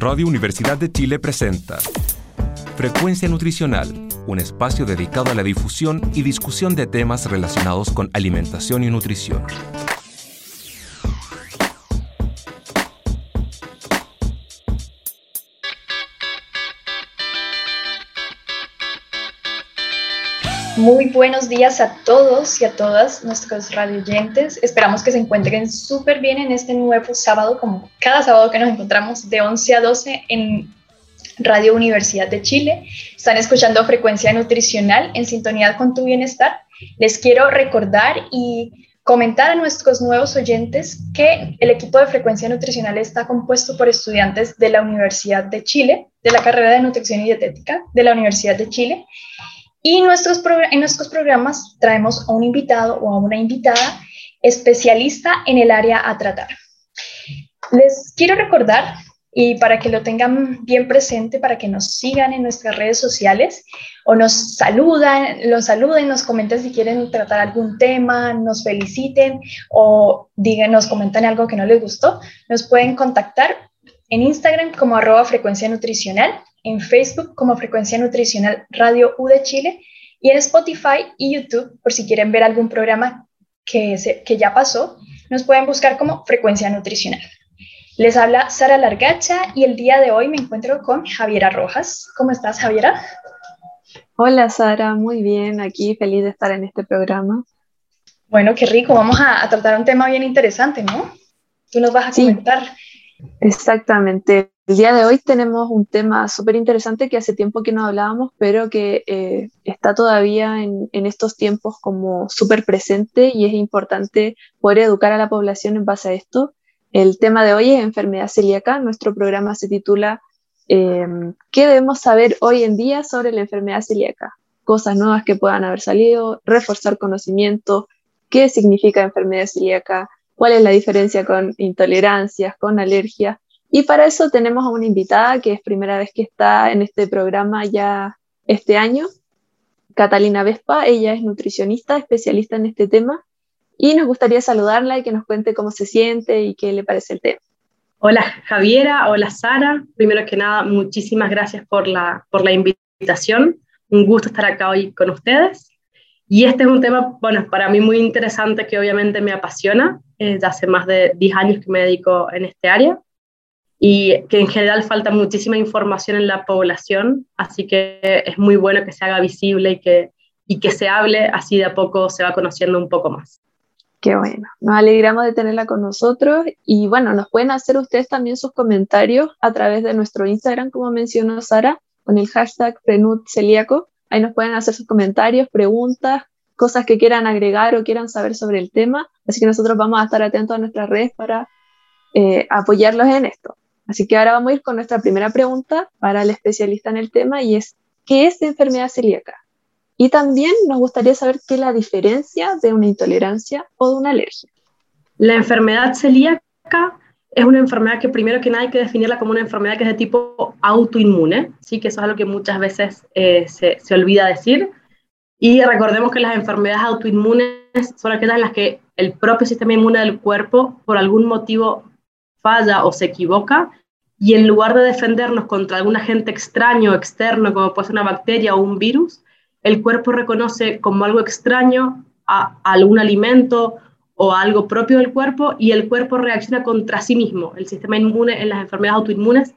Radio Universidad de Chile presenta Frecuencia Nutricional, un espacio dedicado a la difusión y discusión de temas relacionados con alimentación y nutrición. Muy buenos días a todos y a todas nuestros radioyentes. Esperamos que se encuentren súper bien en este nuevo sábado, como cada sábado que nos encontramos de 11 a 12 en Radio Universidad de Chile. Están escuchando Frecuencia Nutricional en sintonía con tu bienestar. Les quiero recordar y comentar a nuestros nuevos oyentes que el equipo de Frecuencia Nutricional está compuesto por estudiantes de la Universidad de Chile, de la carrera de Nutrición y Dietética de la Universidad de Chile y nuestros en nuestros programas traemos a un invitado o a una invitada especialista en el área a tratar. Les quiero recordar, y para que lo tengan bien presente, para que nos sigan en nuestras redes sociales o nos saludan, los saluden, nos comenten si quieren tratar algún tema, nos feliciten o digan, nos comentan algo que no les gustó, nos pueden contactar en Instagram como arroba frecuencia nutricional en Facebook como Frecuencia Nutricional Radio U de Chile y en Spotify y YouTube por si quieren ver algún programa que, que ya pasó, nos pueden buscar como Frecuencia Nutricional. Les habla Sara Largacha y el día de hoy me encuentro con Javiera Rojas. ¿Cómo estás, Javiera? Hola, Sara, muy bien, aquí feliz de estar en este programa. Bueno, qué rico, vamos a, tratar un tema bien interesante, ¿no? Tú nos vas a comentar. Exactamente. El día de hoy tenemos un tema súper interesante que hace tiempo que no hablábamos, pero que eh, está todavía en, estos tiempos como súper presente y es importante poder educar a la población en base a esto. El tema de hoy es enfermedad celíaca. Nuestro programa se titula em, ¿Qué debemos saber hoy en día sobre la enfermedad celíaca? Cosas nuevas que puedan haber salido, reforzar conocimiento, qué significa enfermedad celíaca, cuál es la diferencia con intolerancias, con alergias y para eso tenemos a una invitada que es primera vez que está en este programa ya este año, Catalina Vespa. Ella es nutricionista, especialista en este tema. Y nos gustaría saludarla y que nos cuente cómo se siente y qué le parece el tema. Hola Javiera, hola Sara. Primero que nada, muchísimas gracias por la, por la invitación. Un gusto estar acá hoy con ustedes. Y este es un tema, bueno, para mí muy interesante que obviamente me apasiona. Eh, hace más de 10 años que me dedico en este área y que en general falta muchísima información en la población, así que es muy bueno que se haga visible y que, y que se hable, así de a poco se va conociendo un poco más. Qué bueno, nos alegramos de tenerla con nosotros y bueno, nos pueden hacer ustedes también sus comentarios a través de nuestro Instagram, como mencionó Sara, con el hashtag Celíaco. Ahí nos pueden hacer sus comentarios, preguntas, cosas que quieran agregar o quieran saber sobre el tema. Así que nosotros vamos a estar atentos a nuestras redes para eh, apoyarlos en esto. Así que ahora vamos a ir con nuestra primera pregunta para el especialista en el tema y es, ¿qué es enfermedad celíaca? Y también nos gustaría saber qué es la diferencia de una intolerancia o de una alergia. La enfermedad celíaca es una enfermedad que primero que nada hay que definirla como una enfermedad que es de tipo autoinmune, ¿sí? que eso es algo que muchas veces eh, se, se olvida decir. Y recordemos que las enfermedades autoinmunes son aquellas en las que el propio sistema inmune del cuerpo, por algún motivo, falla o se equivoca y en lugar de defendernos contra algún agente extraño externo, como puede ser una bacteria o un virus, el cuerpo reconoce como algo extraño a, algún alimento o algo propio del cuerpo y el cuerpo reacciona contra sí mismo. El sistema inmune en las enfermedades autoinmunes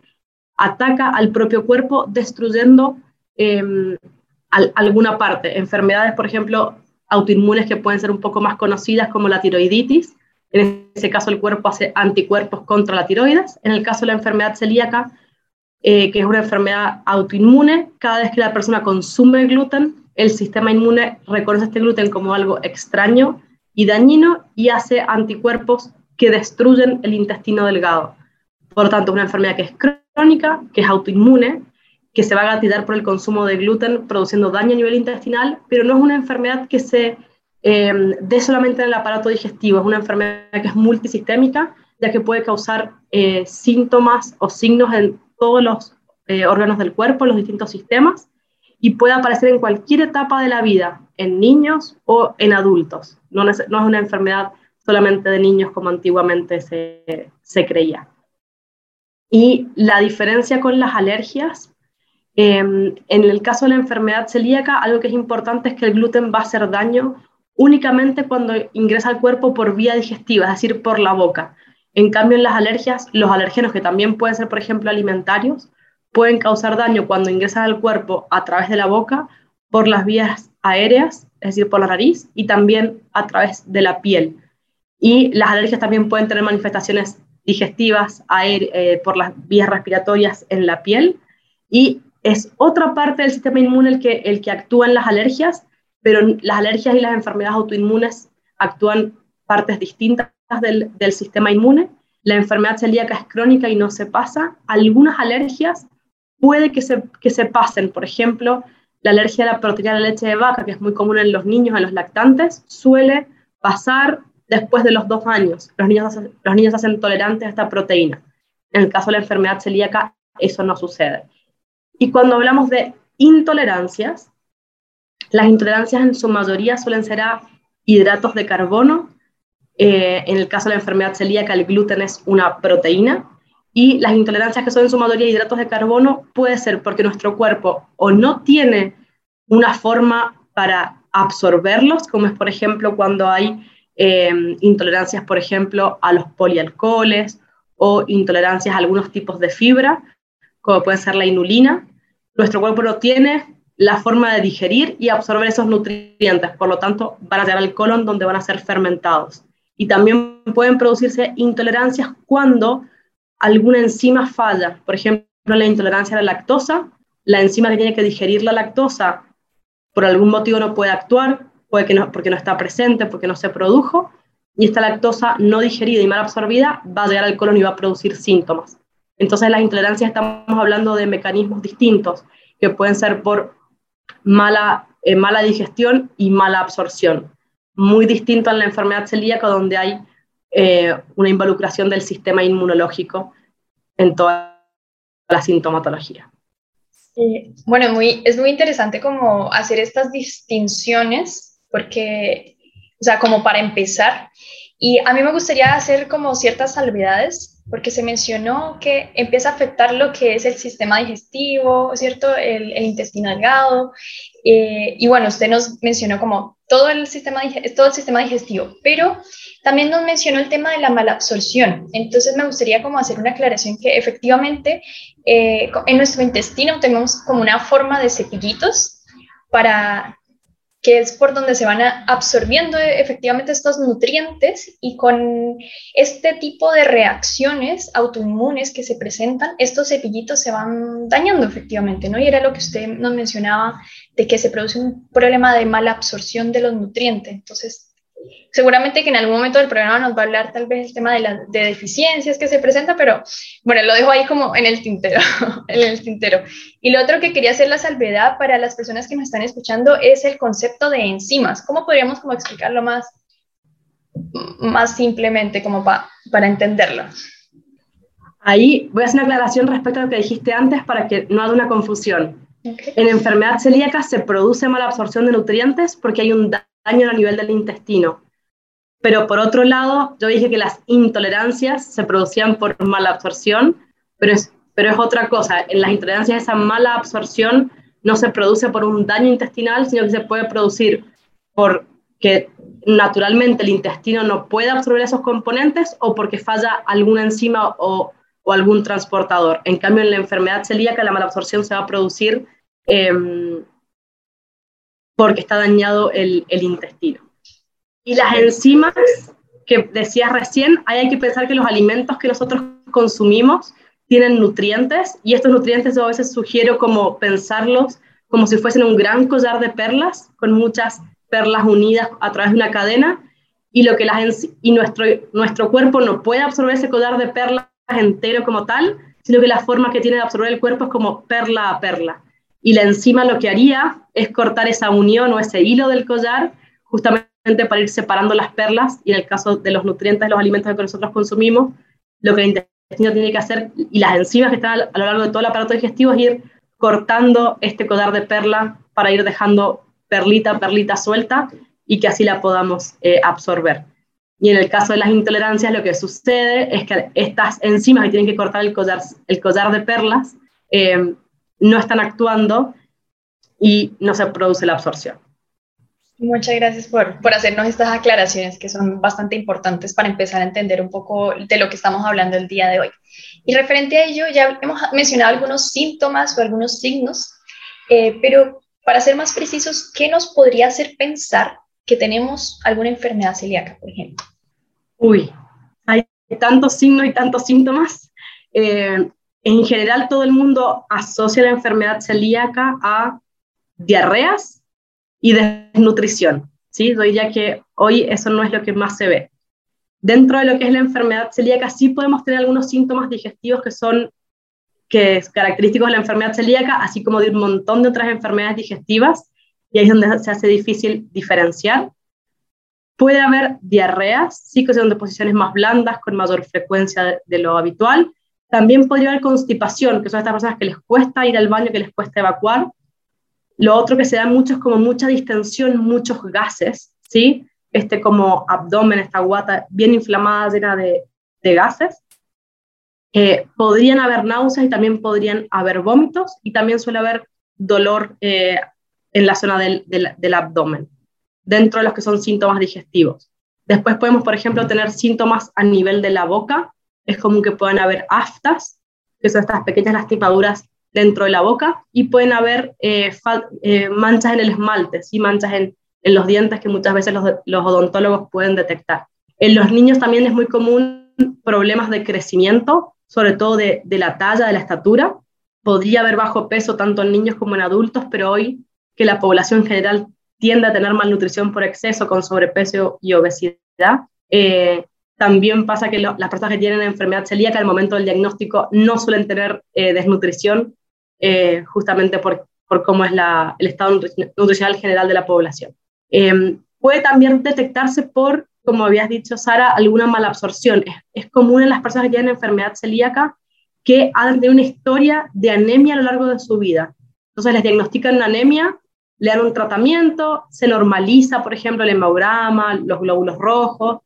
ataca al propio cuerpo destruyendo em, alguna parte. Enfermedades, por ejemplo, autoinmunes que pueden ser un poco más conocidas como la tiroiditis, en ese caso, el cuerpo hace anticuerpos contra la tiroides. En el caso de la enfermedad celíaca, eh, que es una enfermedad autoinmune, cada vez que la persona consume gluten, el sistema inmune reconoce este gluten como algo extraño y dañino y hace anticuerpos que destruyen el intestino delgado. Por lo tanto, una enfermedad que es crónica, que es autoinmune, que se va a gatillar por el consumo de gluten, produciendo daño a nivel intestinal, pero no es una enfermedad que se eh, de solamente en el aparato digestivo. Es una enfermedad que es multisistémica, ya que puede causar eh, síntomas o signos en todos los eh, órganos del cuerpo, en los distintos sistemas, y puede aparecer en cualquier etapa de la vida, en niños o en adultos. No, es, no es una enfermedad solamente de niños como antiguamente se, se creía. Y la diferencia con las alergias, em, en el caso de la enfermedad celíaca, algo que es importante es que el gluten va a hacer daño únicamente cuando ingresa al cuerpo por vía digestiva, es decir, por la boca. En cambio, en las alergias, los alergenos, que también pueden ser, por ejemplo, alimentarios, pueden causar daño cuando ingresan al cuerpo a través de la boca, por las vías aéreas, es decir, por la nariz, y también a través de la piel. Y las alergias también pueden tener manifestaciones digestivas eh, por las vías respiratorias en la piel. Y es otra parte del sistema inmune el que, el que actúa en las alergias, pero las alergias y las enfermedades autoinmunes actúan partes distintas del, sistema inmune. La enfermedad celíaca es crónica y no se pasa. Algunas alergias puede que se, que se pasen, por ejemplo, la alergia a la proteína de leche de vaca, que es muy común en los niños, en los lactantes, suele pasar después de los dos años. Los niños, los niños hacen tolerantes a esta proteína. En el caso de la enfermedad celíaca, eso no sucede. Y cuando hablamos de intolerancias, las intolerancias en su mayoría suelen ser hidratos de carbono. Eh, en el caso de la enfermedad celíaca, el gluten es una proteína. Y las intolerancias que son en su mayoría hidratos de carbono puede ser porque nuestro cuerpo o no tiene una forma para absorberlos, como es por ejemplo cuando hay em, intolerancias, por ejemplo, a los polialcoholes o intolerancias a algunos tipos de fibra, como puede ser la inulina. Nuestro cuerpo no tiene la forma de digerir y absorber esos nutrientes, por lo tanto van a llegar al colon donde van a ser fermentados. Y también pueden producirse intolerancias cuando alguna enzima falla, por ejemplo, la intolerancia a la lactosa, la enzima que tiene que digerir la lactosa por algún motivo no puede actuar, puede que no, porque no está presente, porque no se produjo, y esta lactosa no digerida y mal absorbida va a llegar al colon y va a producir síntomas. Entonces, las intolerancias estamos hablando de mecanismos distintos, que pueden ser por mala, eh, mala digestión y mala absorción. Muy distinto a la enfermedad celíaca, donde hay eh, una involucración del sistema inmunológico en toda la sintomatología. bueno, muy, es muy interesante como hacer estas distinciones, porque, o sea, como para empezar, y a mí me gustaría hacer como ciertas salvedades, porque se mencionó que empieza a afectar lo que es el sistema digestivo, ¿cierto? El, intestino delgado. Eh, y bueno, usted nos mencionó como todo el, sistema, todo el sistema digestivo, pero también nos mencionó el tema de la malabsorción. Entonces me gustaría como hacer una aclaración que efectivamente eh, en nuestro intestino tenemos como una forma de cepillitos para que es por donde se van absorbiendo efectivamente estos nutrientes y con este tipo de reacciones autoinmunes que se presentan, estos cepillitos se van dañando efectivamente, ¿no? Y era lo que usted nos mencionaba de que se produce un problema de mala absorción de los nutrientes. Entonces, seguramente que en algún momento del programa nos va a hablar tal vez el tema de, las deficiencias que se presenta, pero bueno, lo dejo ahí como en el tintero, en el tintero. Y lo otro que quería hacer la salvedad para las personas que nos están escuchando es el concepto de enzimas. ¿Cómo podríamos como explicarlo más, más simplemente como para entenderlo? Ahí voy a hacer una aclaración respecto a lo que dijiste antes para que no haya una confusión. En enfermedad celíaca se produce mala absorción de nutrientes porque hay un daño a nivel del intestino. Pero por otro lado, yo dije que las intolerancias se producían por mala absorción, pero es, pero es otra cosa. En las intolerancias esa mala absorción no se produce por un daño intestinal, sino que se puede producir porque naturalmente el intestino no puede absorber esos componentes o porque falla alguna enzima o, o algún transportador. En cambio, en la enfermedad celíaca la mala absorción se va a producir eh, porque está dañado el, intestino. Y las enzimas que decías recién, hay que pensar que los alimentos que nosotros consumimos tienen nutrientes y estos nutrientes yo a veces sugiero como pensarlos como si fuesen un gran collar de perlas con muchas perlas unidas a través de una cadena y lo que las y nuestro nuestro cuerpo no puede absorber ese collar de perlas entero como tal, sino que la forma que tiene de absorber el cuerpo es como perla a perla y la enzima lo que haría es cortar esa unión o ese hilo del collar justamente para ir separando las perlas y en el caso de los nutrientes los alimentos que nosotros consumimos, lo que el intestino tiene que hacer y las enzimas que están a lo largo de todo el aparato digestivo es ir cortando este collar de perla para ir dejando perlita, perlita suelta y que así la podamos eh, absorber. Y en el caso de las intolerancias, lo que sucede es que estas enzimas que tienen que cortar el collar, el collar de perlas eh, no están actuando y no se produce la absorción. Muchas gracias por, por, hacernos estas aclaraciones que son bastante importantes para empezar a entender un poco de lo que estamos hablando el día de hoy. Y referente a ello, ya hemos mencionado algunos síntomas o algunos signos, eh, pero para ser más precisos, ¿qué nos podría hacer pensar que tenemos alguna enfermedad celíaca, por ejemplo? Uy, hay tantos signos y tantos síntomas. Eh, en general, todo el mundo asocia la enfermedad celíaca a diarreas y desnutrición, ¿sí? Doy ya que hoy eso no es lo que más se ve. Dentro de lo que es la enfermedad celíaca sí podemos tener algunos síntomas digestivos que son que característicos de la enfermedad celíaca, así como de un montón de otras enfermedades digestivas, y ahí es donde se hace difícil diferenciar. Puede haber diarreas, sí que son de posiciones más blandas, con mayor frecuencia de lo habitual. También podría haber constipación, que son estas personas que les cuesta ir al baño, que les cuesta evacuar, lo otro que se da mucho es como mucha distensión, muchos gases, ¿sí? Este como abdomen, esta guata bien inflamada, llena de, gases. Eh, podrían haber náuseas y también podrían haber vómitos y también suele haber dolor eh, en la zona del, del, abdomen, dentro de los que son síntomas digestivos. Después podemos, por ejemplo, tener síntomas a nivel de la boca. Es común que puedan haber aftas, que son estas pequeñas lastimaduras dentro de la boca y pueden haber eh, eh, manchas en el esmalte, y manchas en, en, los dientes que muchas veces los, los, odontólogos pueden detectar. En los niños también es muy común problemas de crecimiento, sobre todo de, de la talla, de la estatura. Podría haber bajo peso tanto en niños como en adultos, pero hoy que la población en general tiende a tener malnutrición por exceso con sobrepeso y obesidad, eh, también pasa que las personas que tienen enfermedad celíaca al momento del diagnóstico no suelen tener desnutrición eh, justamente por, por, cómo es la, el estado nutricional general de la población. Eh, puede también detectarse por, como habías dicho, Sara, alguna malabsorción. Es, es común en las personas que tienen enfermedad celíaca que han tenido una historia de anemia a lo largo de su vida. Entonces les diagnostican una anemia, le dan un tratamiento, se normaliza, por ejemplo, el hemograma, los glóbulos rojos,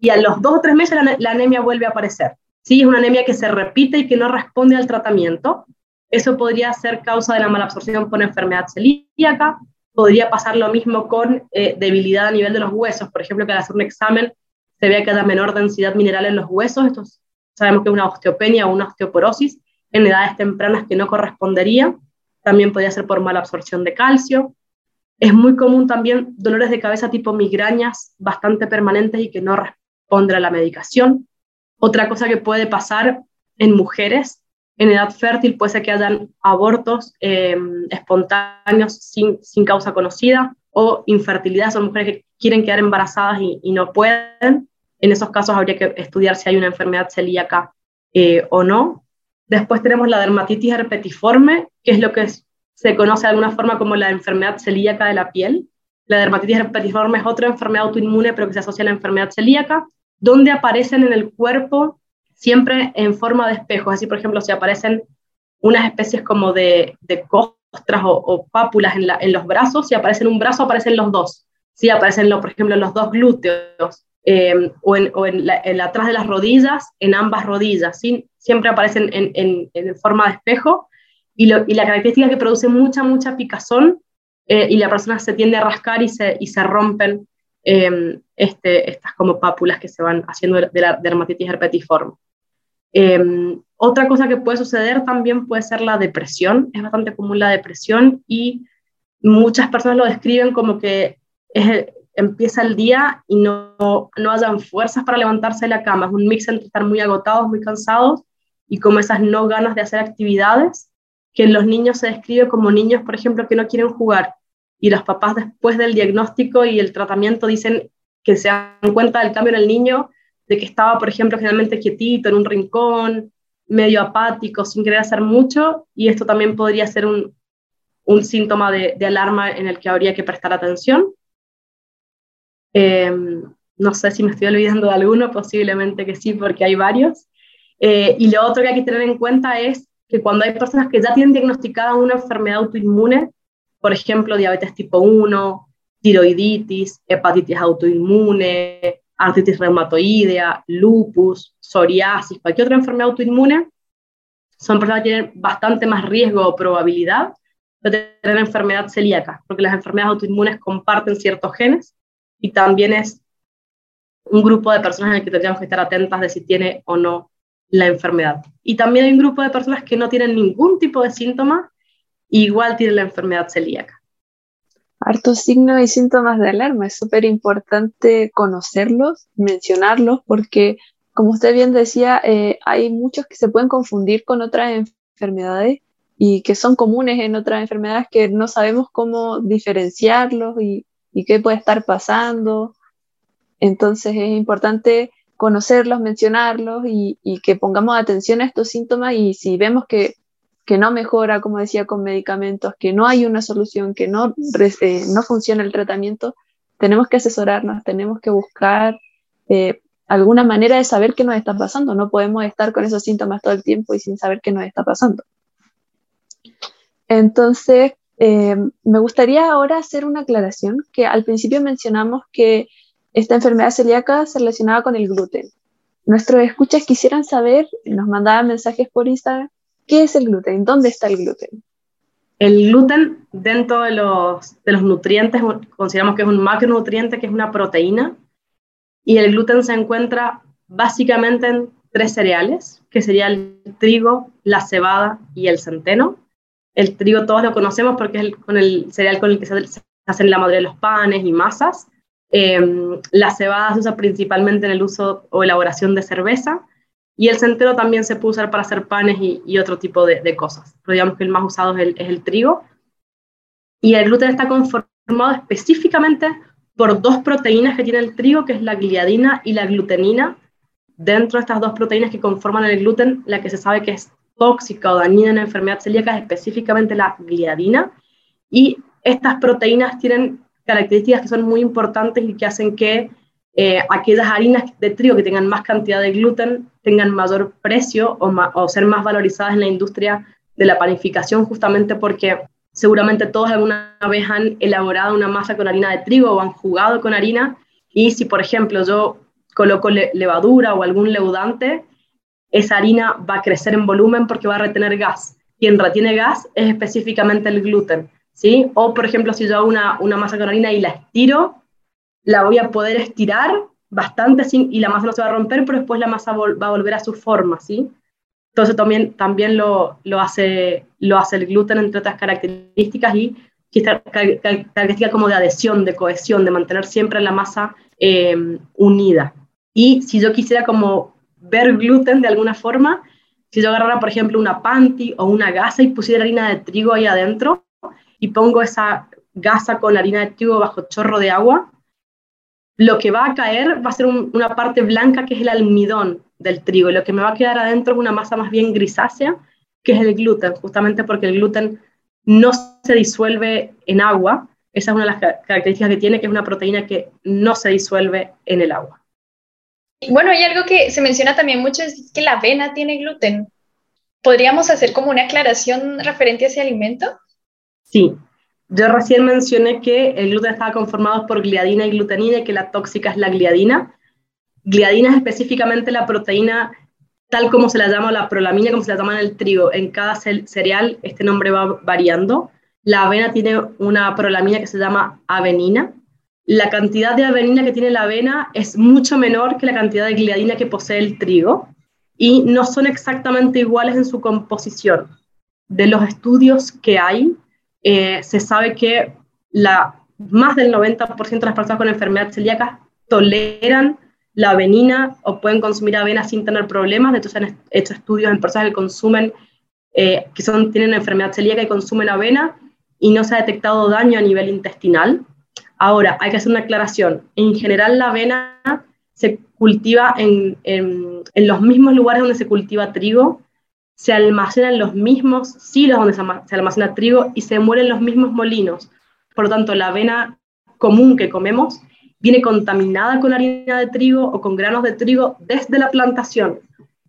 y a los dos o tres meses la, anemia vuelve a aparecer. Sí, es una anemia que se repite y que no responde al tratamiento, eso podría ser causa de la malabsorción por enfermedad celíaca. Podría pasar lo mismo con eh, debilidad a nivel de los huesos. Por ejemplo, que al hacer un examen se vea que hay menor densidad mineral en los huesos. Esto sabemos que es una osteopenia o una osteoporosis en edades tempranas que no correspondería. También podría ser por malabsorción de calcio. Es muy común también dolores de cabeza tipo migrañas bastante permanentes y que no responden a la medicación. Otra cosa que puede pasar en mujeres en edad fértil puede ser que hayan abortos eh, espontáneos sin, sin, causa conocida o infertilidad, son mujeres que quieren quedar embarazadas y, no pueden. En esos casos habría que estudiar si hay una enfermedad celíaca eh, o no. Después tenemos la dermatitis herpetiforme, que es lo que se conoce de alguna forma como la enfermedad celíaca de la piel. La dermatitis herpetiforme es otra enfermedad autoinmune, pero que se asocia a la enfermedad celíaca, donde aparecen en el cuerpo siempre en forma de espejos. Así, por ejemplo, si aparecen unas especies como de, de costras o, pápulas en, los brazos, si aparecen un brazo, aparecen los dos. Si aparecen, por ejemplo, los dos glúteos eh, o, en, o la, atrás de las rodillas, en ambas rodillas. Siempre aparecen en, en forma de espejo. Y, lo, y, la característica es que produce mucha, mucha picazón eh, y la persona se tiende a rascar y se, y se rompen eh, este, estas como pápulas que se van haciendo de la dermatitis herpetiforme. Em, otra cosa que puede suceder también puede ser la depresión. Es bastante común la depresión y muchas personas lo describen como que empieza el día y no, no hayan fuerzas para levantarse de la cama. Es un mix entre estar muy agotados, muy cansados y como esas no ganas de hacer actividades, que en los niños se describe como niños, por ejemplo, que no quieren jugar. Y los papás después del diagnóstico y el tratamiento dicen que se dan cuenta del cambio en el niño de que estaba, por ejemplo, generalmente quietito en un rincón, medio apático, sin querer hacer mucho, y esto también podría ser un, síntoma de, de, alarma en el que habría que prestar atención. Em, no sé si me estoy olvidando de alguno, posiblemente que sí, porque hay varios. Eh, y lo otro que hay que tener en cuenta es que cuando hay personas que ya tienen diagnosticada una enfermedad autoinmune, por ejemplo, diabetes tipo 1, tiroiditis, hepatitis autoinmune, artritis reumatoidea, lupus, psoriasis, cualquier otra enfermedad autoinmune, son personas que tienen bastante más riesgo o probabilidad de tener enfermedad celíaca, porque las enfermedades autoinmunes comparten ciertos genes y también es un grupo de personas en el que tendríamos que estar atentas de si tiene o no la enfermedad. Y también hay un grupo de personas que no tienen ningún tipo de síntoma igual tienen la enfermedad celíaca. Hartos signos y síntomas de alarma. Es súper importante conocerlos, mencionarlos, porque, como usted bien decía, eh, hay muchos que se pueden confundir con otras enfermedades y que son comunes en otras enfermedades que no sabemos cómo diferenciarlos y, y qué puede estar pasando. Entonces es importante conocerlos, mencionarlos y, que pongamos atención a estos síntomas y si vemos que, no mejora, como decía, con medicamentos, que no hay una solución, que no, eh, no funciona el tratamiento, tenemos que asesorarnos, tenemos que buscar eh, alguna manera de saber qué nos está pasando. No podemos estar con esos síntomas todo el tiempo y sin saber qué nos está pasando. Entonces, eh, me gustaría ahora hacer una aclaración, que al principio mencionamos que esta enfermedad celíaca se relacionaba con el gluten. Nuestros escuchas quisieran saber, nos mandaban mensajes por Instagram, ¿qué es el gluten? ¿Dónde está el gluten? El gluten, dentro de los, de los nutrientes, consideramos que es un macronutriente, que es una proteína, y el gluten se encuentra básicamente en tres cereales, que sería el trigo, la cebada y el centeno. El trigo todos lo conocemos porque es el, con el cereal con el que se, hacen la mayoría de los panes y masas. Em, la cebada se usa principalmente en el uso o elaboración de cerveza y el centeno también se puede usar para hacer panes y, otro tipo de, cosas. Pero digamos que el más usado es el, trigo. Y el gluten está conformado específicamente por dos proteínas que tiene el trigo, que es la gliadina y la glutenina. Dentro de estas dos proteínas que conforman el gluten, la que se sabe que es tóxica o dañina en la enfermedad celíaca es específicamente la gliadina. Y estas proteínas tienen características que son muy importantes y que hacen que eh, aquellas harinas de trigo que tengan más cantidad de gluten tengan mayor precio o, ser más valorizadas en la industria de la panificación, justamente porque seguramente todos alguna vez han elaborado una masa con harina de trigo o han jugado con harina y si por ejemplo yo coloco levadura o algún leudante, esa harina va a crecer en volumen porque va a retener gas. Quien retiene gas es específicamente el gluten. ¿Sí? O, por ejemplo, si yo hago una, masa con harina y la estiro, la voy a poder estirar bastante sin, y la masa no se va a romper, pero después la masa va a volver a su forma, ¿sí? Entonces también, también lo, hace, lo hace el gluten, entre otras características, y características como de adhesión, de cohesión, de mantener siempre la masa eh, unida. Y si yo quisiera como ver gluten de alguna forma, si yo agarrara, por ejemplo, una panty o una gasa y pusiera harina de trigo ahí adentro, y pongo esa gasa con harina de trigo bajo chorro de agua, lo que va a caer va a ser una parte blanca que es el almidón del trigo y lo que me va a quedar adentro es una masa más bien grisácea que es el gluten, justamente porque el gluten no se disuelve en agua. Esa es una de las características que tiene, que es una proteína que no se disuelve en el agua. Bueno, hay algo que se menciona también mucho, es que la avena tiene gluten. ¿Podríamos hacer como una aclaración referente a ese alimento? Sí, yo recién mencioné que el gluten estaba conformado por gliadina y glutenina y que la tóxica es la gliadina. Gliadina es específicamente la proteína tal como se la llama la prolamina, como se la llama en el trigo. En cada cereal este nombre va variando. La avena tiene una prolamina que se llama avenina. La cantidad de avenina que tiene la avena es mucho menor que la cantidad de gliadina que posee el trigo y no son exactamente iguales en su composición. De los estudios que hay, eh, se sabe que la, más del 90% de las personas con enfermedad celíaca toleran la avenina o pueden consumir avena sin tener problemas. De hecho, se han hecho estudios en personas que consumen, eh, que son, tienen enfermedad celíaca y consumen avena y no se ha detectado daño a nivel intestinal. Ahora, hay que hacer una aclaración. En general, la avena se cultiva en, en, en los mismos lugares donde se cultiva trigo se almacenan los mismos silos donde se almacena trigo y se mueren los mismos molinos. Por lo tanto, la avena común que comemos viene contaminada con harina de trigo o con granos de trigo desde la plantación.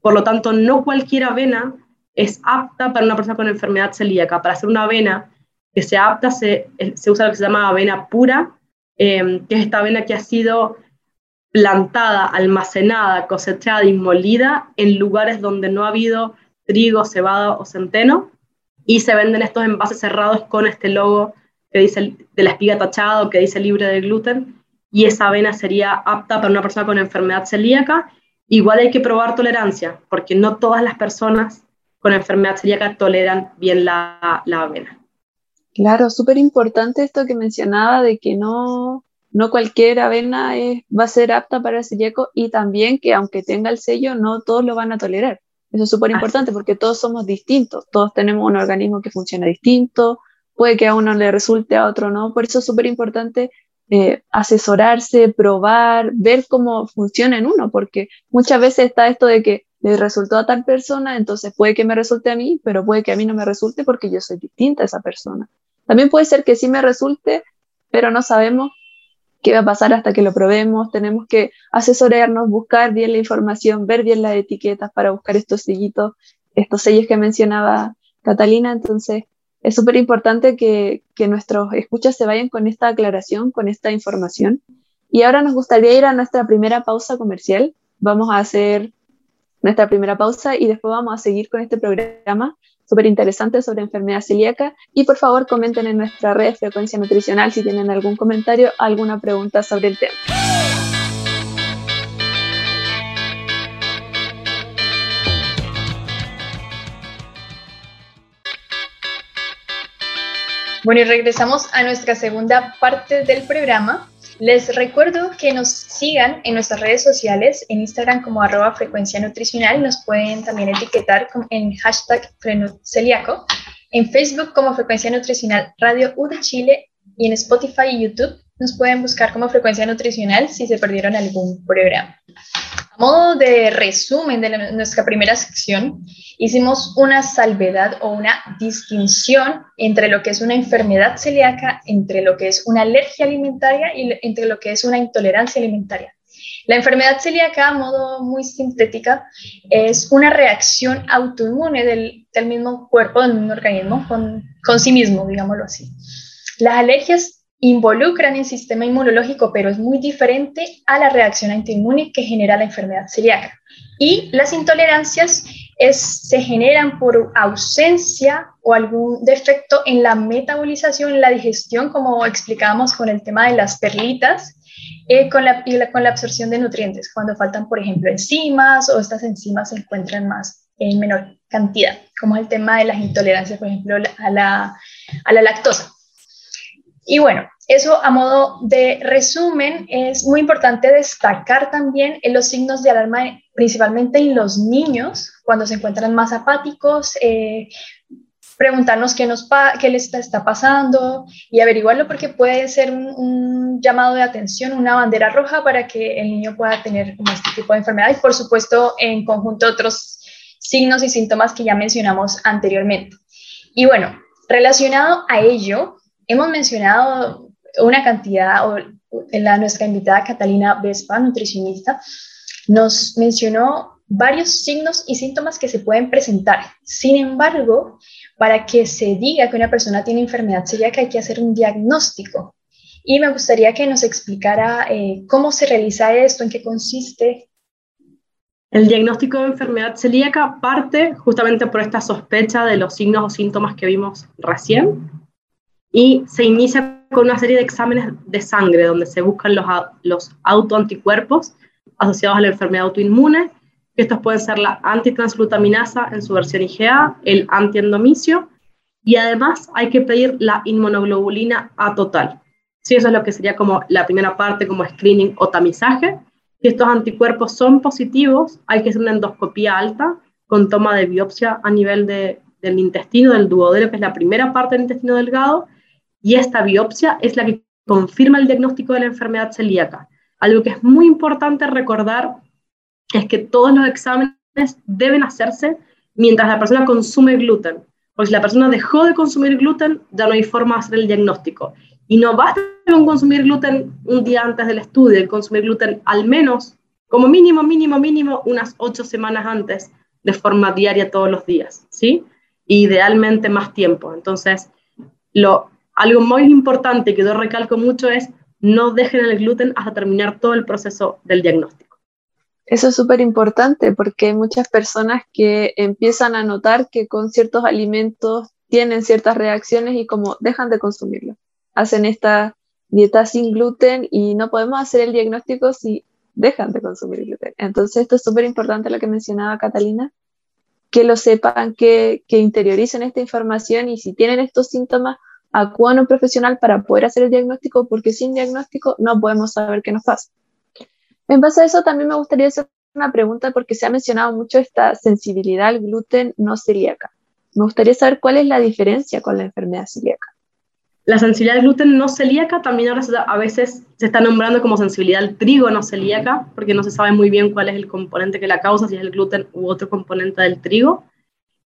Por lo tanto, no cualquier avena es apta para una persona con enfermedad celíaca. Para hacer una avena que sea apta se, se usa lo que se llama avena pura, eh, que es esta avena que ha sido plantada, almacenada, cosechada y molida en lugares donde no ha habido trigo, cebada o centeno, y se venden estos envases cerrados con este logo que dice de la espiga tachada o que dice libre de gluten, y esa avena sería apta para una persona con enfermedad celíaca. Igual hay que probar tolerancia, porque no todas las personas con enfermedad celíaca toleran bien la, la avena. Claro, súper importante esto que mencionaba de que no, no cualquier avena va a ser apta para el celíaco y también que aunque tenga el sello, no todos lo van a tolerar. Eso es súper importante porque todos somos distintos, todos tenemos un organismo que funciona distinto, puede que a uno le resulte, a otro no. Por eso es súper importante eh, asesorarse, probar, ver cómo funciona en uno, porque muchas veces está esto de que le resultó a tal persona, entonces puede que me resulte a mí, pero puede que a mí no me resulte porque yo soy distinta a esa persona. También puede ser que sí me resulte, pero no sabemos qué va a pasar hasta que lo probemos. Tenemos que asesorarnos, buscar bien la información, ver bien las etiquetas para buscar estos sellitos, estos sellos que mencionaba Catalina. Entonces, es súper importante que, que nuestros escuchas se vayan con esta aclaración, con esta información. Y ahora nos gustaría ir a nuestra primera pausa comercial. Vamos a hacer nuestra primera pausa y después vamos a seguir con este programa súper interesante sobre enfermedad celíaca. Y por favor comenten en nuestra red Frecuencia Nutricional si tienen algún comentario, alguna pregunta sobre el tema. Bueno, y regresamos a nuestra segunda parte del programa les recuerdo que nos sigan en nuestras redes sociales, en Instagram como arroba frecuencia nutricional, nos pueden también etiquetar en hashtag Celíaco, en Facebook como frecuencia nutricional Radio U de Chile y en Spotify y YouTube nos pueden buscar como frecuencia nutricional si se perdieron algún programa. A modo de resumen de nuestra primera sección, hicimos una salvedad o una distinción entre lo que es una enfermedad celíaca, entre lo que es una alergia alimentaria y entre lo que es una intolerancia alimentaria. La enfermedad celíaca, a modo muy sintética, es una reacción autoinmune del, mismo cuerpo, del mismo organismo, con, con sí mismo, digámoslo así. Las alergias involucran el sistema inmunológico, pero es muy diferente a la reacción antiinmune que genera la enfermedad celíaca. Y las intolerancias se generan por ausencia o algún defecto en la metabolización, en la digestión, como explicábamos con el tema de las perlitas, eh, con, la, absorción de nutrientes, cuando faltan, por ejemplo, enzimas o estas enzimas se encuentran más en menor cantidad, como el tema de las intolerancias, por ejemplo, a la lactosa. Y bueno, eso a modo de resumen, es muy importante destacar también en los signos de alarma, principalmente en los niños, cuando se encuentran más apáticos, eh, preguntarnos qué, nos qué les está pasando y averiguarlo porque puede ser un, llamado de atención, una bandera roja para que el niño pueda tener como este tipo de enfermedad y por supuesto en conjunto otros signos y síntomas que ya mencionamos anteriormente. Y bueno, relacionado a ello, hemos mencionado una cantidad, o la, nuestra invitada Catalina Vespa, nutricionista, nos mencionó varios signos y síntomas que se pueden presentar. Sin embargo, para que se diga que una persona tiene enfermedad celíaca hay que hacer un diagnóstico. Y me gustaría que nos explicara eh, cómo se realiza esto, en qué consiste. El diagnóstico de enfermedad celíaca parte justamente por esta sospecha de los signos o síntomas que vimos recién y se inicia con una serie de exámenes de sangre donde se buscan los, los autoanticuerpos asociados a la enfermedad autoinmune. Estos pueden ser la antitransglutaminasa en su versión IgA, el antiendomicio, y además hay que pedir la inmunoglobulina A total. Si eso es lo que sería como la primera parte, como screening o tamizaje. Si estos anticuerpos son positivos, hay que hacer una endoscopía alta con toma de biopsia a nivel de, del intestino, del duodeno, que es la primera parte del intestino delgado, y esta biopsia es la que confirma el diagnóstico de la enfermedad celíaca. Algo que es muy importante recordar es que todos los exámenes deben hacerse mientras la persona consume gluten. Porque si la persona dejó de consumir gluten, ya no hay forma de hacer el diagnóstico. Y no basta con consumir gluten un día antes del estudio, y consumir gluten al menos, como mínimo, mínimo, mínimo, unas ocho semanas antes, de forma diaria todos los días, ¿sí? Idealmente más tiempo. Entonces, lo algo muy importante que yo recalco mucho es no dejen el gluten hasta terminar todo el proceso del diagnóstico. Eso es súper importante porque hay muchas personas que empiezan a notar que con ciertos alimentos tienen ciertas reacciones y como dejan de consumirlo. Hacen esta dieta sin gluten y no podemos hacer el diagnóstico si dejan de consumir gluten. Entonces esto es súper importante lo que mencionaba Catalina, que lo sepan, que, que interioricen esta información y si tienen estos síntomas, acudan a un profesional para poder hacer el diagnóstico, porque sin diagnóstico no podemos saber qué nos pasa. En base a eso, también me gustaría hacer una pregunta porque se ha mencionado mucho esta sensibilidad al gluten no celíaca. Me gustaría saber cuál es la diferencia con la enfermedad celíaca. La sensibilidad al gluten no celíaca también ahora a veces se está nombrando como sensibilidad al trigo no celíaca, porque no se sabe muy bien cuál es el componente que la causa, si es el gluten u otro componente del trigo.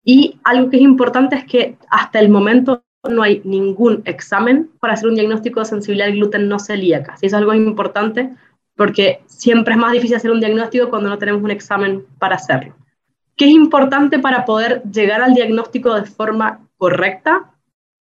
Y algo que es importante es que hasta el momento no hay ningún examen para hacer un diagnóstico de sensibilidad al gluten no celíaca. Si es algo importante porque siempre es más difícil hacer un diagnóstico cuando no tenemos un examen para hacerlo. ¿Qué es importante para poder llegar al diagnóstico de forma correcta?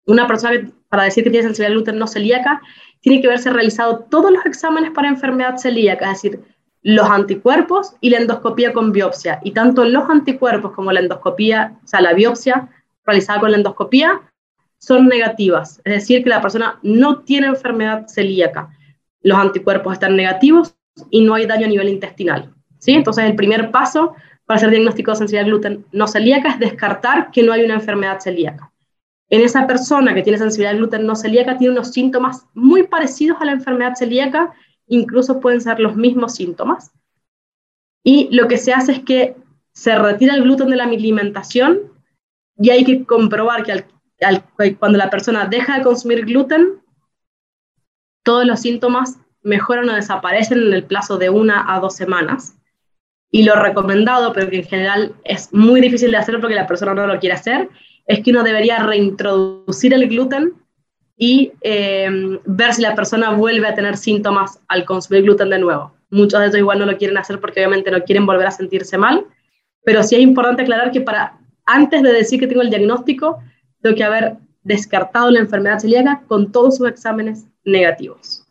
Una persona para decir que tiene sensibilidad al gluten no celíaca tiene que haberse realizado todos los exámenes para enfermedad celíaca, es decir, los anticuerpos y la endoscopía con biopsia. Y tanto los anticuerpos como la endoscopía, o sea, la biopsia realizada con la endoscopía, son negativas, es decir, que la persona no tiene enfermedad celíaca. Los anticuerpos están negativos y no hay daño a nivel intestinal. ¿sí? Entonces, el primer paso para hacer diagnóstico de sensibilidad al gluten no celíaca es descartar que no hay una enfermedad celíaca. En esa persona que tiene sensibilidad al gluten no celíaca tiene unos síntomas muy parecidos a la enfermedad celíaca, incluso pueden ser los mismos síntomas. Y lo que se hace es que se retira el gluten de la alimentación y hay que comprobar que al cuando la persona deja de consumir gluten, todos los síntomas mejoran o desaparecen en el plazo de una a dos semanas. Y lo recomendado, pero que en general es muy difícil de hacer porque la persona no lo quiere hacer, es que uno debería reintroducir el gluten y em, ver si la persona vuelve a tener síntomas al consumir gluten de nuevo. Muchos de ellos igual no lo quieren hacer porque obviamente no quieren volver a sentirse mal, pero sí es importante aclarar que para antes de decir que tengo el diagnóstico, tengo que haber descartado la enfermedad celíaca con todos sus exámenes negativos.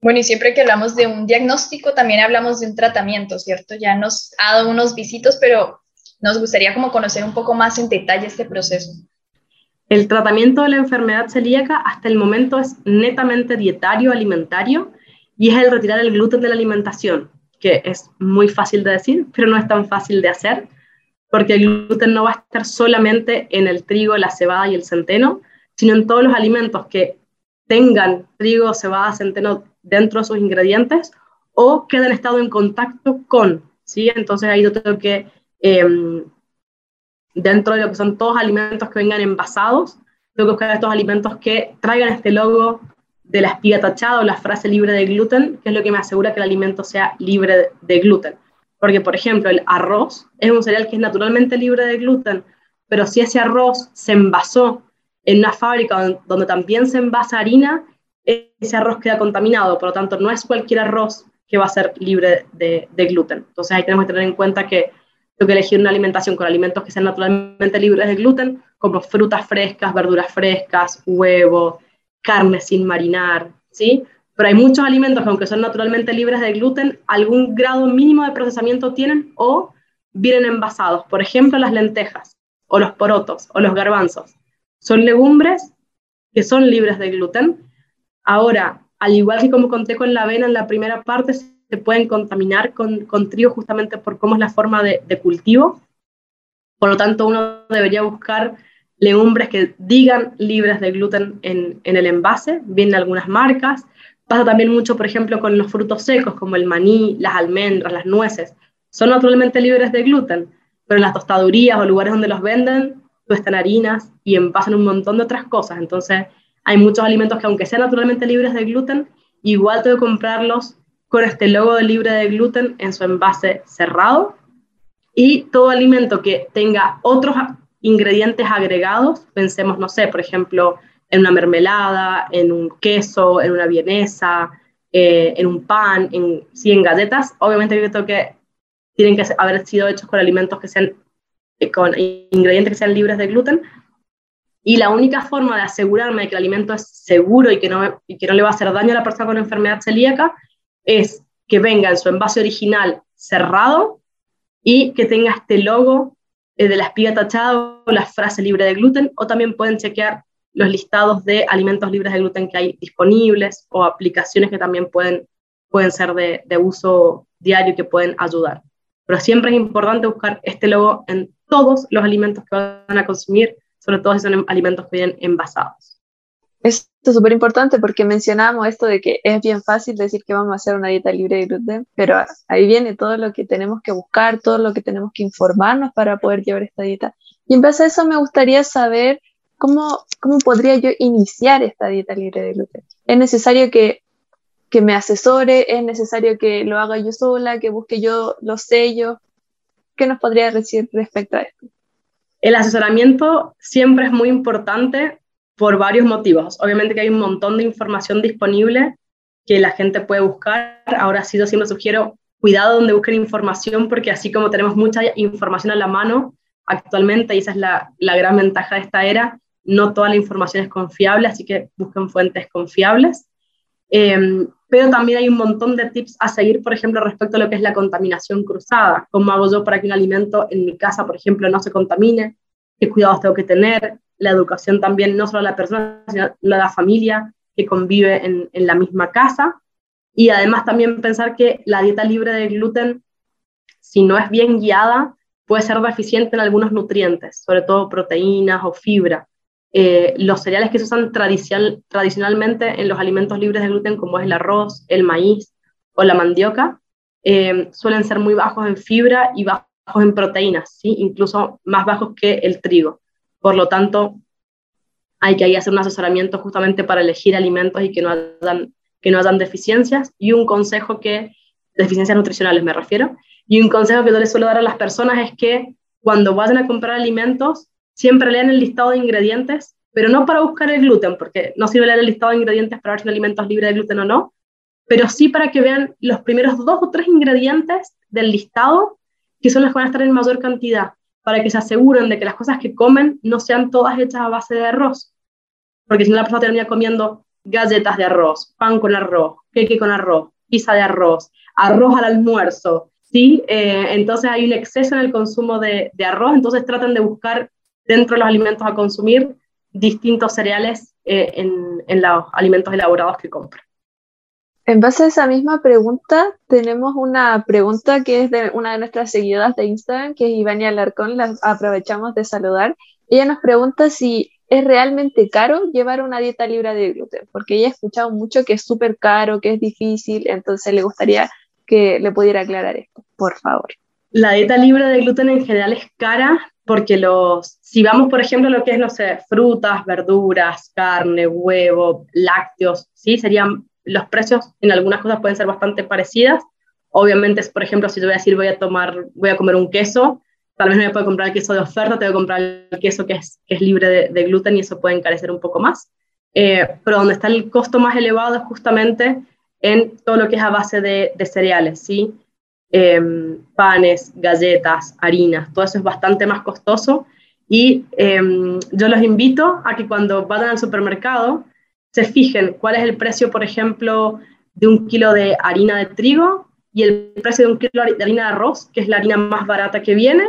Bueno, y siempre que hablamos de un diagnóstico, también hablamos de un tratamiento, ¿cierto? Ya nos ha dado unos visitos, pero nos gustaría como conocer un poco más en detalle este proceso. El tratamiento de la enfermedad celíaca hasta el momento es netamente dietario, alimentario, y es el retirar el gluten de la alimentación, que es muy fácil de decir, pero no es tan fácil de hacer porque el gluten no va a estar solamente en el trigo, la cebada y el centeno, sino en todos los alimentos que tengan trigo, cebada, centeno dentro de sus ingredientes o que hayan estado en contacto con, ¿sí? Entonces ahí yo tengo que, em, dentro de lo que son todos alimentos que vengan envasados, tengo que buscar estos alimentos que traigan este logo de la espiga tachada o la frase libre de gluten, que es lo que me asegura que el alimento sea libre de gluten. Porque, por ejemplo, el arroz es un cereal que es naturalmente libre de gluten, pero si ese arroz se envasó en una fábrica donde también se envasa harina, ese arroz queda contaminado, por lo tanto no es cualquier arroz que va a ser libre de, gluten. Entonces ahí tenemos que tener en cuenta que tengo que elegir una alimentación con alimentos que sean naturalmente libres de gluten, como frutas frescas, verduras frescas, huevo, carne sin marinar, ¿sí? Pero hay muchos alimentos que aunque son naturalmente libres de gluten, algún grado mínimo de procesamiento tienen o vienen envasados. Por ejemplo, las lentejas o los porotos o los garbanzos. Son legumbres que son libres de gluten. Ahora, al igual que como conté con la avena en la primera parte, se pueden contaminar con, trigo justamente por cómo es la forma de, cultivo. Por lo tanto, uno debería buscar legumbres que digan libres de gluten en, en el envase. Vienen algunas marcas. Pasa también mucho, por ejemplo, con los frutos secos, como el maní, las almendras, las nueces. Son naturalmente libres de gluten, pero en las tostadurías o lugares donde los venden, están harinas y envasan un montón de otras cosas. Entonces, hay muchos alimentos que, aunque sean naturalmente libres de gluten, igual tengo que comprarlos con este logo de libre de gluten en su envase cerrado. Y todo alimento que tenga otros ingredientes agregados, pensemos, no sé, por ejemplo, en una mermelada, en un queso, en una vienesa, eh, en un pan, en, sí, en galletas. Obviamente yo que tienen que haber sido hechos con alimentos que sean, eh, con ingredientes que sean libres de gluten. Y la única forma de asegurarme de que el alimento es seguro y que no, y que no le va a hacer daño a la persona con enfermedad celíaca es que venga en su envase original cerrado y que tenga este logo eh, de la espiga tachada o la frase libre de gluten, o también pueden chequear los listados de alimentos libres de gluten que hay disponibles o aplicaciones que también pueden, pueden ser de, de uso diario y que pueden ayudar. Pero siempre es importante buscar este logo en todos los alimentos que van a consumir, sobre todo si son alimentos que vienen envasados. Esto es súper importante porque mencionamos esto de que es bien fácil decir que vamos a hacer una dieta libre de gluten, pero ahí viene todo lo que tenemos que buscar, todo lo que tenemos que informarnos para poder llevar esta dieta. Y en base a eso me gustaría saber cómo, cómo podría yo iniciar esta dieta libre de gluten. ¿Es necesario que, que me asesore? ¿Es necesario que lo haga yo sola, que busque yo los sellos? ¿Qué nos podría decir respecto a esto? El asesoramiento siempre es muy importante por varios motivos. Obviamente que hay un montón de información disponible que la gente puede buscar. Ahora sí, yo siempre sugiero cuidado donde busquen información, porque así como tenemos mucha información a la mano actualmente, y esa es la, la gran ventaja de esta era, no toda la información es confiable, así que busquen fuentes confiables. Em, pero también hay un montón de tips a seguir, por ejemplo, respecto a lo que es la contaminación cruzada. ¿Cómo hago yo para que un alimento en mi casa, por ejemplo, no se contamine? ¿Qué cuidados tengo que tener? la educación también, no solo a la persona, sino a la familia que convive en, en la misma casa. Y además también pensar que la dieta libre de gluten, si no es bien guiada, puede ser deficiente en algunos nutrientes, sobre todo proteínas o fibra. Eh, los cereales que se usan tradicional, tradicionalmente en los alimentos libres de gluten, como es el arroz, el maíz o la mandioca, eh, suelen ser muy bajos en fibra y bajos en proteínas, ¿sí? incluso más bajos que el trigo. Por lo tanto, hay que ahí hacer un asesoramiento justamente para elegir alimentos y que no hayan, que no hayan deficiencias. Y un consejo que, deficiencias nutricionales me refiero, y un consejo que yo les suelo dar a las personas es que cuando vayan a comprar alimentos, siempre lean el listado de ingredientes, pero no para buscar el gluten, porque no sirve leer el listado de ingredientes para ver si un alimento es libre de gluten o no, pero sí para que vean los primeros dos o tres ingredientes del listado, que son los que van a estar en mayor cantidad para que se aseguren de que las cosas que comen no sean todas hechas a base de arroz. Porque si no, la persona termina comiendo galletas de arroz, pan con arroz, queque con arroz, pizza de arroz, arroz al almuerzo, ¿sí? Eh, entonces hay un exceso en el consumo de, arroz, entonces tratan de buscar dentro de los alimentos a consumir distintos cereales eh, en, en los alimentos elaborados que compran. En base a esa misma pregunta, tenemos una pregunta que es de una de nuestras seguidoras de Instagram, que es Ivania Alarcón, la aprovechamos de saludar. Ella nos pregunta si es realmente caro llevar una dieta libre de gluten, porque ella ha escuchado mucho que es súper caro, que es difícil, entonces le gustaría que le pudiera aclarar esto, por favor. La dieta libre de gluten en general es cara porque los, si vamos, por ejemplo, lo que es, no sé, frutas, verduras, carne, huevo, lácteos, ¿sí? Serían los precios en algunas cosas pueden ser bastante parecidas. Obviamente, por ejemplo, si yo voy a decir voy a tomar, voy a comer un queso, tal vez no me puedo comprar el queso de oferta, tengo que comprar el queso que es, que es libre de, gluten y eso puede encarecer un poco más. Eh, pero donde está el costo más elevado es justamente en todo lo que es a base de cereales, ¿sí? Em, panes, galletas, harinas, todo eso es bastante más costoso. Y em, yo los invito a que cuando vayan al supermercado se fijen cuál es el precio, por ejemplo, de un kilo de harina de trigo y el precio de un kilo de harina de arroz, que es la harina más barata que viene,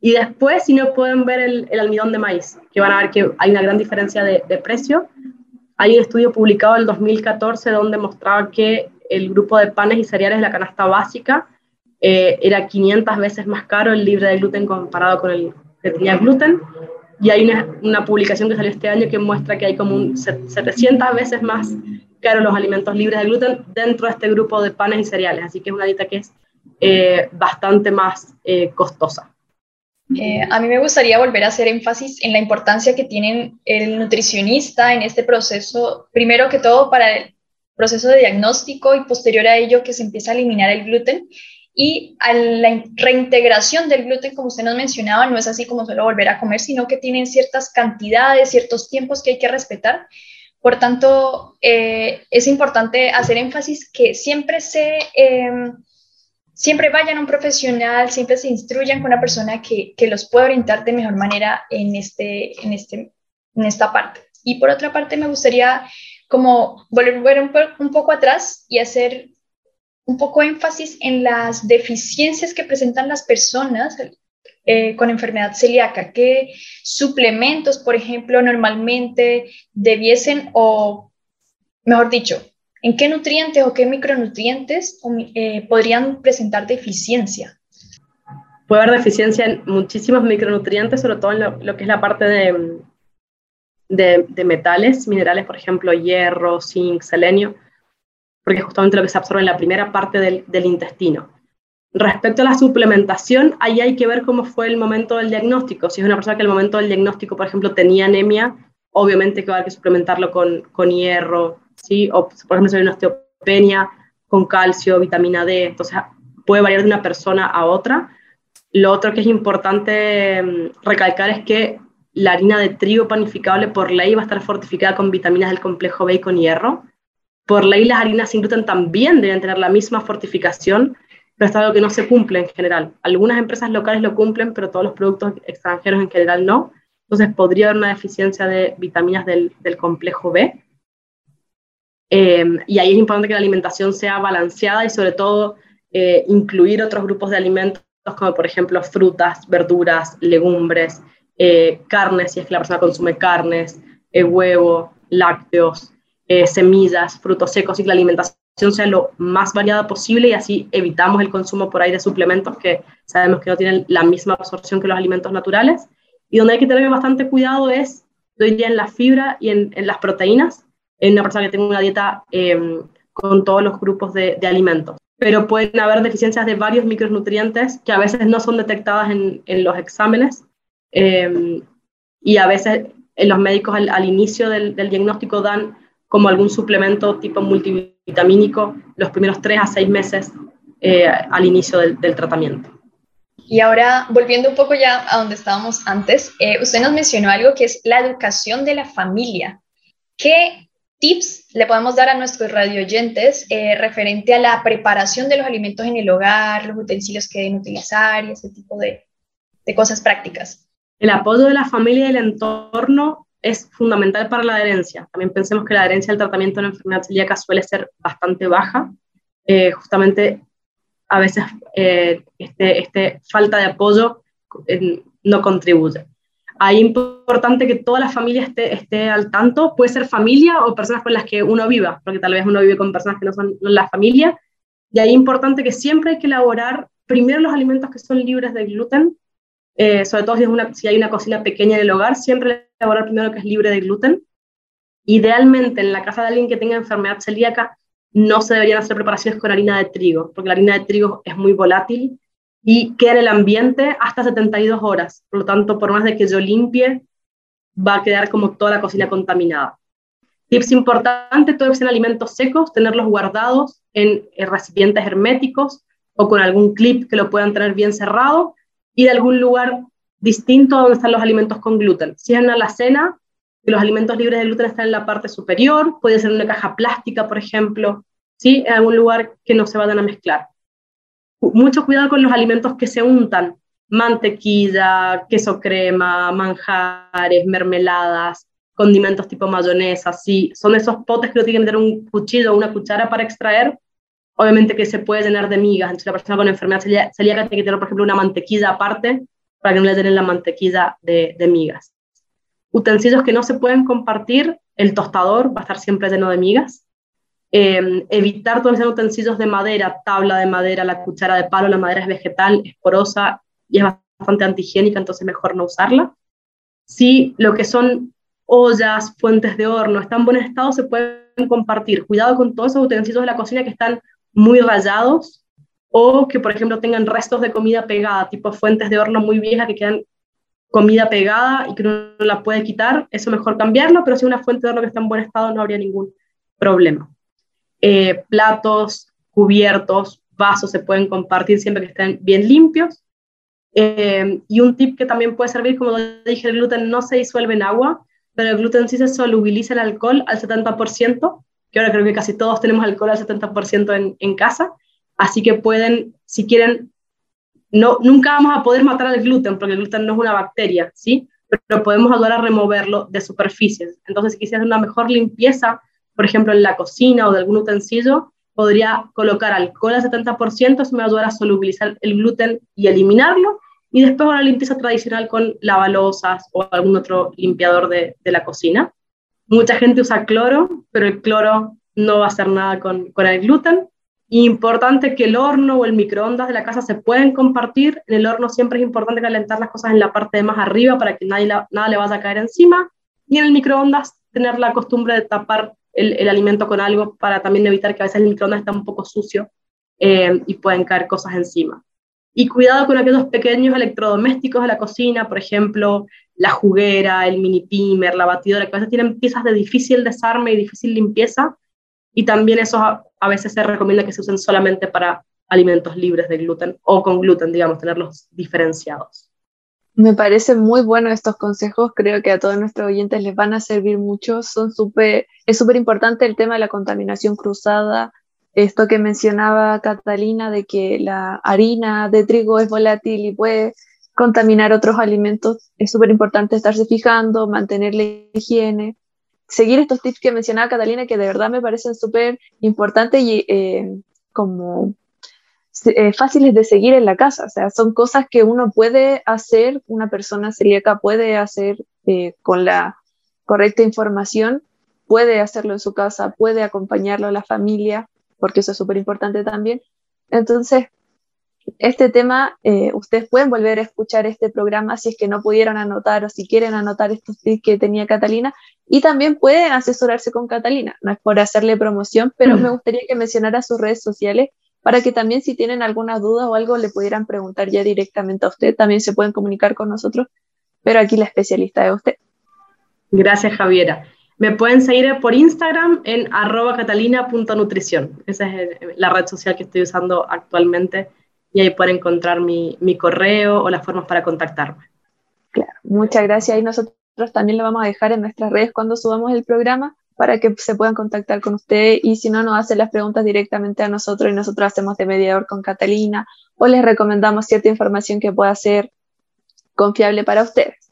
y después, si no pueden ver el, almidón de maíz, que van a ver que hay una gran diferencia de, precio. Hay un estudio publicado en el 2014 donde mostraba que el grupo de panes y cereales de la canasta básica eh, era 500 veces más caro el libre de gluten comparado con el que tenía gluten y hay una, una, publicación que salió este año que muestra que hay como un 700 veces más caros los alimentos libres de gluten dentro de este grupo de panes y cereales. Así que es una dieta que es eh, bastante más eh, costosa. Eh, a mí me gustaría volver a hacer énfasis en la importancia que tiene el nutricionista en este proceso, primero que todo para el proceso de diagnóstico y posterior a ello que se empieza a eliminar el gluten y a la reintegración del gluten, como usted nos mencionaba, no es así como solo volver a comer, sino que tienen ciertas cantidades, ciertos tiempos que hay que respetar. Por tanto, eh, es importante hacer énfasis que siempre se... Em, siempre vayan a un profesional, siempre se instruyan con una persona que, que, los pueda orientar de mejor manera en este, en este en esta parte. Y por otra parte, me gustaría como volver un, un poco atrás y hacer un poco énfasis en las deficiencias que presentan las personas eh, con enfermedad celíaca, qué suplementos, por ejemplo, normalmente debiesen o, mejor dicho, en qué nutrientes o qué micronutrientes eh, podrían presentar deficiencia. Puede haber deficiencia en muchísimos micronutrientes, sobre todo en lo, que es la parte de, de, metales, minerales, por ejemplo, hierro, zinc, selenio, porque es justamente lo que se absorbe en la primera parte del, intestino. Respecto a la suplementación, ahí hay que ver cómo fue el momento del diagnóstico. Si es una persona que el momento del diagnóstico, por ejemplo, tenía anemia, obviamente que va a haber que suplementarlo con, con hierro, ¿sí? O, por ejemplo, si hay una osteopenia, con calcio, vitamina D. Entonces, puede variar de una persona a otra. Lo otro que es importante mm, recalcar es que la harina de trigo panificable por ley va a estar fortificada con vitaminas del complejo B y con hierro. Por ley las harinas sin gluten también deben tener la misma fortificación, pero es algo que no se cumple en general. Algunas empresas locales lo cumplen, pero todos los productos extranjeros en general no. Entonces podría haber una deficiencia de vitaminas del, complejo B. Em, y ahí es importante que la alimentación sea balanceada y sobre todo eh, incluir otros grupos de alimentos como por ejemplo frutas, verduras, legumbres, eh, carnes, si es que la persona consume carnes, eh, huevo, lácteos, semillas, frutos secos y que la alimentación sea lo más variada posible y así evitamos el consumo por ahí de suplementos que sabemos que no tienen la misma absorción que los alimentos naturales. Y donde hay que tener bastante cuidado es, yo diría, en la fibra y en, las proteínas, en una persona que tenga una dieta em, con todos los grupos de, alimentos. Pero pueden haber deficiencias de varios micronutrientes que a veces no son detectadas en, los exámenes em, y a veces en los médicos al, inicio del diagnóstico dan como algún suplemento tipo multivitamínico los primeros tres a seis meses eh, al inicio del, tratamiento. Y ahora, volviendo un poco ya a donde estábamos antes, eh, usted nos mencionó algo que es la educación de la familia. ¿Qué tips le podemos dar a nuestros radioyentes eh, referente a la preparación de los alimentos en el hogar, los utensilios que deben utilizar y ese tipo de, de cosas prácticas? El apoyo de la familia y del entorno es fundamental para la adherencia. También pensemos que la adherencia al tratamiento de la enfermedad celíaca suele ser bastante baja. Eh, justamente a veces eh, este, este, falta de apoyo eh, no contribuye. Ahí importante que toda la familia esté, esté al tanto, puede ser familia o personas con las que uno viva, porque tal vez uno vive con personas que no son la familia, y ahí importante que siempre hay que elaborar primero los alimentos que son libres de gluten, eh, sobre todo si, hay una cocina pequeña en el hogar, siempre elaborar primero que es libre de gluten. Idealmente, en la casa de alguien que tenga enfermedad celíaca, no se deberían hacer preparaciones con harina de trigo, porque la harina de trigo es muy volátil y queda en el ambiente hasta 72 horas. Por lo tanto, por más de que yo limpie, va a quedar como toda la cocina contaminada. Tips importantes, todo que alimentos secos, tenerlos guardados en recipientes herméticos o con algún clip que lo puedan tener bien cerrado y de algún lugar distinto a donde están los alimentos con gluten. Si es en la alacena, que los alimentos libres de gluten están en la parte superior, puede ser en una caja plástica, por ejemplo, ¿sí? en algún lugar que no se vayan a mezclar. Mucho cuidado con los alimentos que se untan, mantequilla, queso crema, manjares, mermeladas, condimentos tipo mayonesa, sí, son esos potes que no tienen que tener un cuchillo o una cuchara para extraer, obviamente que se puede llenar de migas, entonces la persona con enfermedad celíaca tiene que tener, por ejemplo, una mantequilla aparte para que no le den la mantequilla de, migas. Utensilios que no se pueden compartir, el tostador va a estar siempre lleno de migas. Em, evitar los utensilios de madera, tabla de madera, la cuchara de palo, la madera es vegetal, es porosa y es bastante antihigiénica, entonces mejor no usarla. Si lo que son ollas, fuentes de horno están en buen estado, se pueden compartir. Cuidado con todos esos utensilios de la cocina que están muy rayados o que, por ejemplo, tengan restos de comida pegada, tipo fuentes de horno muy viejas que quedan comida pegada y que no la puede quitar, eso mejor cambiarlo, pero si una fuente de horno que está en buen estado no habría ningún problema. Eh, platos, cubiertos, vasos se pueden compartir siempre que estén bien limpios. Eh, y un tip que también puede servir, como dije, el gluten no se disuelve en agua, pero el gluten sí se solubiliza el alcohol al 70%, que ahora creo que casi todos tenemos alcohol al 70% en, en casa, así que pueden, si quieren, no, nunca vamos a poder matar al gluten, porque el gluten no es una bacteria, ¿sí? pero podemos ayudar a removerlo de superficies. Entonces, si quisieras una mejor limpieza, por ejemplo, en la cocina o de algún utensilio, podría colocar alcohol al 70%, eso me va a ayudar a solubilizar el gluten y eliminarlo, y después una limpieza tradicional con lavalosas o algún otro limpiador de, de la cocina. Mucha gente usa cloro, pero el cloro no va a hacer nada con, con el gluten. Importante que el horno o el microondas de la casa se pueden compartir. En el horno siempre es importante calentar las cosas en la parte de más arriba para que nadie nada le vaya a caer encima. Y en el microondas tener la costumbre de tapar el, el alimento con algo para también evitar que a veces el microondas está un poco sucio eh, y pueden caer cosas encima. Y cuidado con aquellos pequeños electrodomésticos de la cocina, por ejemplo, la juguera, el mini pimer, la batidora, que a veces tienen piezas de difícil desarme y difícil limpieza. Y también esos a veces se recomienda que se usen solamente para alimentos libres de gluten o con gluten, digamos, tenerlos diferenciados. Me parecen muy buenos estos consejos, creo que a todos nuestros oyentes les van a servir mucho. Son super, es súper importante el tema de la contaminación cruzada, esto que mencionaba Catalina de que la harina de trigo es volátil y puede contaminar otros alimentos. Es súper importante estarse fijando, mantener la higiene seguir estos tips que mencionaba Catalina, que de verdad me parecen súper importantes y eh, como eh, fáciles de seguir en la casa. O sea, son cosas que uno puede hacer, una persona celíaca puede hacer eh, con la correcta información, puede hacerlo en su casa, puede acompañarlo a la familia, porque eso es súper importante también. Entonces, este tema, eh, ustedes pueden volver a escuchar este programa si es que no pudieron anotar o si quieren anotar estos tips que tenía Catalina y también pueden asesorarse con Catalina. No es por hacerle promoción, pero me gustaría que mencionara sus redes sociales para que también si tienen alguna duda o algo le pudieran preguntar ya directamente a usted. También se pueden comunicar con nosotros, pero aquí la especialista es usted. Gracias, Javiera. Me pueden seguir por Instagram en arroba catalina.nutrición. Esa es la red social que estoy usando actualmente y ahí pueden encontrar mi, mi correo o las formas para contactarme. Claro, muchas gracias. Y nosotros también lo vamos a dejar en nuestras redes cuando subamos el programa para que se puedan contactar con usted y si no, nos hacen las preguntas directamente a nosotros y nosotros hacemos de mediador con Catalina o les recomendamos cierta información que pueda ser confiable para ustedes.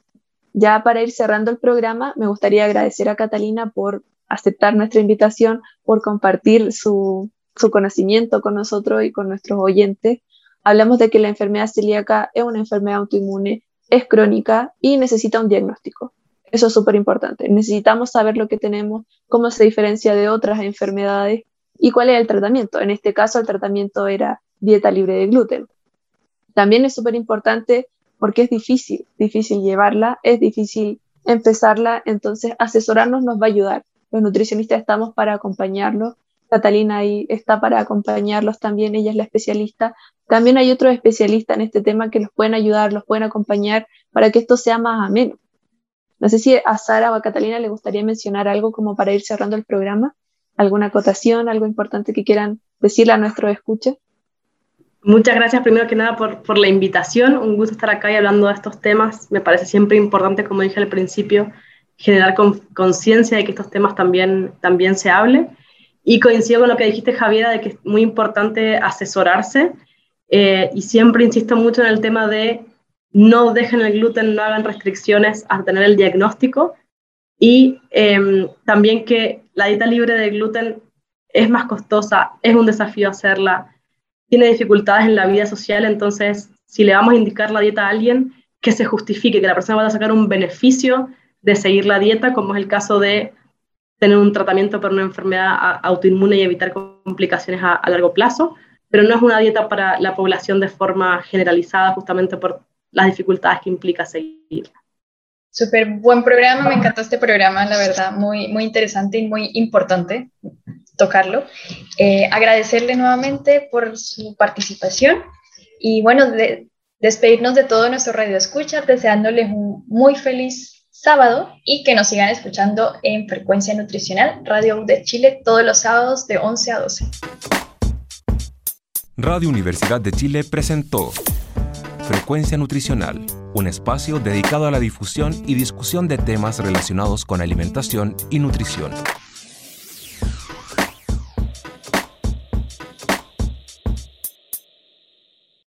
Ya para ir cerrando el programa, me gustaría agradecer a Catalina por aceptar nuestra invitación, por compartir su, su conocimiento con nosotros y con nuestros oyentes hablamos de que la enfermedad celíaca es una enfermedad autoinmune, es crónica y necesita un diagnóstico. Eso es súper importante. Necesitamos saber lo que tenemos, cómo se diferencia de otras enfermedades y cuál es el tratamiento. En este caso, el tratamiento era dieta libre de gluten. También es súper importante porque es difícil, difícil llevarla, es difícil empezarla, entonces asesorarnos nos va a ayudar. Los nutricionistas estamos para acompañarlos Catalina ahí está para acompañarlos también, ella es la especialista. También hay otros especialistas en este tema que los pueden ayudar, los pueden acompañar para que esto sea más ameno. No sé si a Sara o a Catalina le gustaría mencionar algo como para ir cerrando el programa, alguna acotación, algo importante que quieran decirle a nuestros escuchas. Muchas gracias primero que nada por, la invitación, un gusto estar acá y hablando de estos temas. Me parece siempre importante, como dije al principio, generar conciencia de que estos temas también, también se hable. Y coincido con lo que dijiste, Javiera, de que es muy importante asesorarse. Eh, y siempre insisto mucho en el tema de no dejen el gluten, no hagan restricciones hasta tener el diagnóstico. Y em, también que la dieta libre de gluten es más costosa, es un desafío hacerla, tiene dificultades en la vida social, entonces si le vamos a indicar la dieta a alguien, que se justifique, que la persona vaya a sacar un beneficio de seguir la dieta, como es el caso de tener un tratamiento para una enfermedad autoinmune y evitar complicaciones a, largo plazo, pero no es una dieta para la población de forma generalizada justamente por las dificultades que implica seguirla. Súper buen programa, me encantó este programa, la verdad, muy, muy interesante y muy importante tocarlo. Eh, agradecerle nuevamente por su participación y bueno, de, despedirnos de todo nuestro radio escucha, deseándoles un muy feliz sábado y que nos sigan escuchando en Frecuencia Nutricional, Radio de Chile, todos los sábados de 11 a 12. Radio Universidad de Chile presentó Frecuencia Nutricional, un espacio dedicado a la difusión y discusión de temas relacionados con alimentación y nutrición.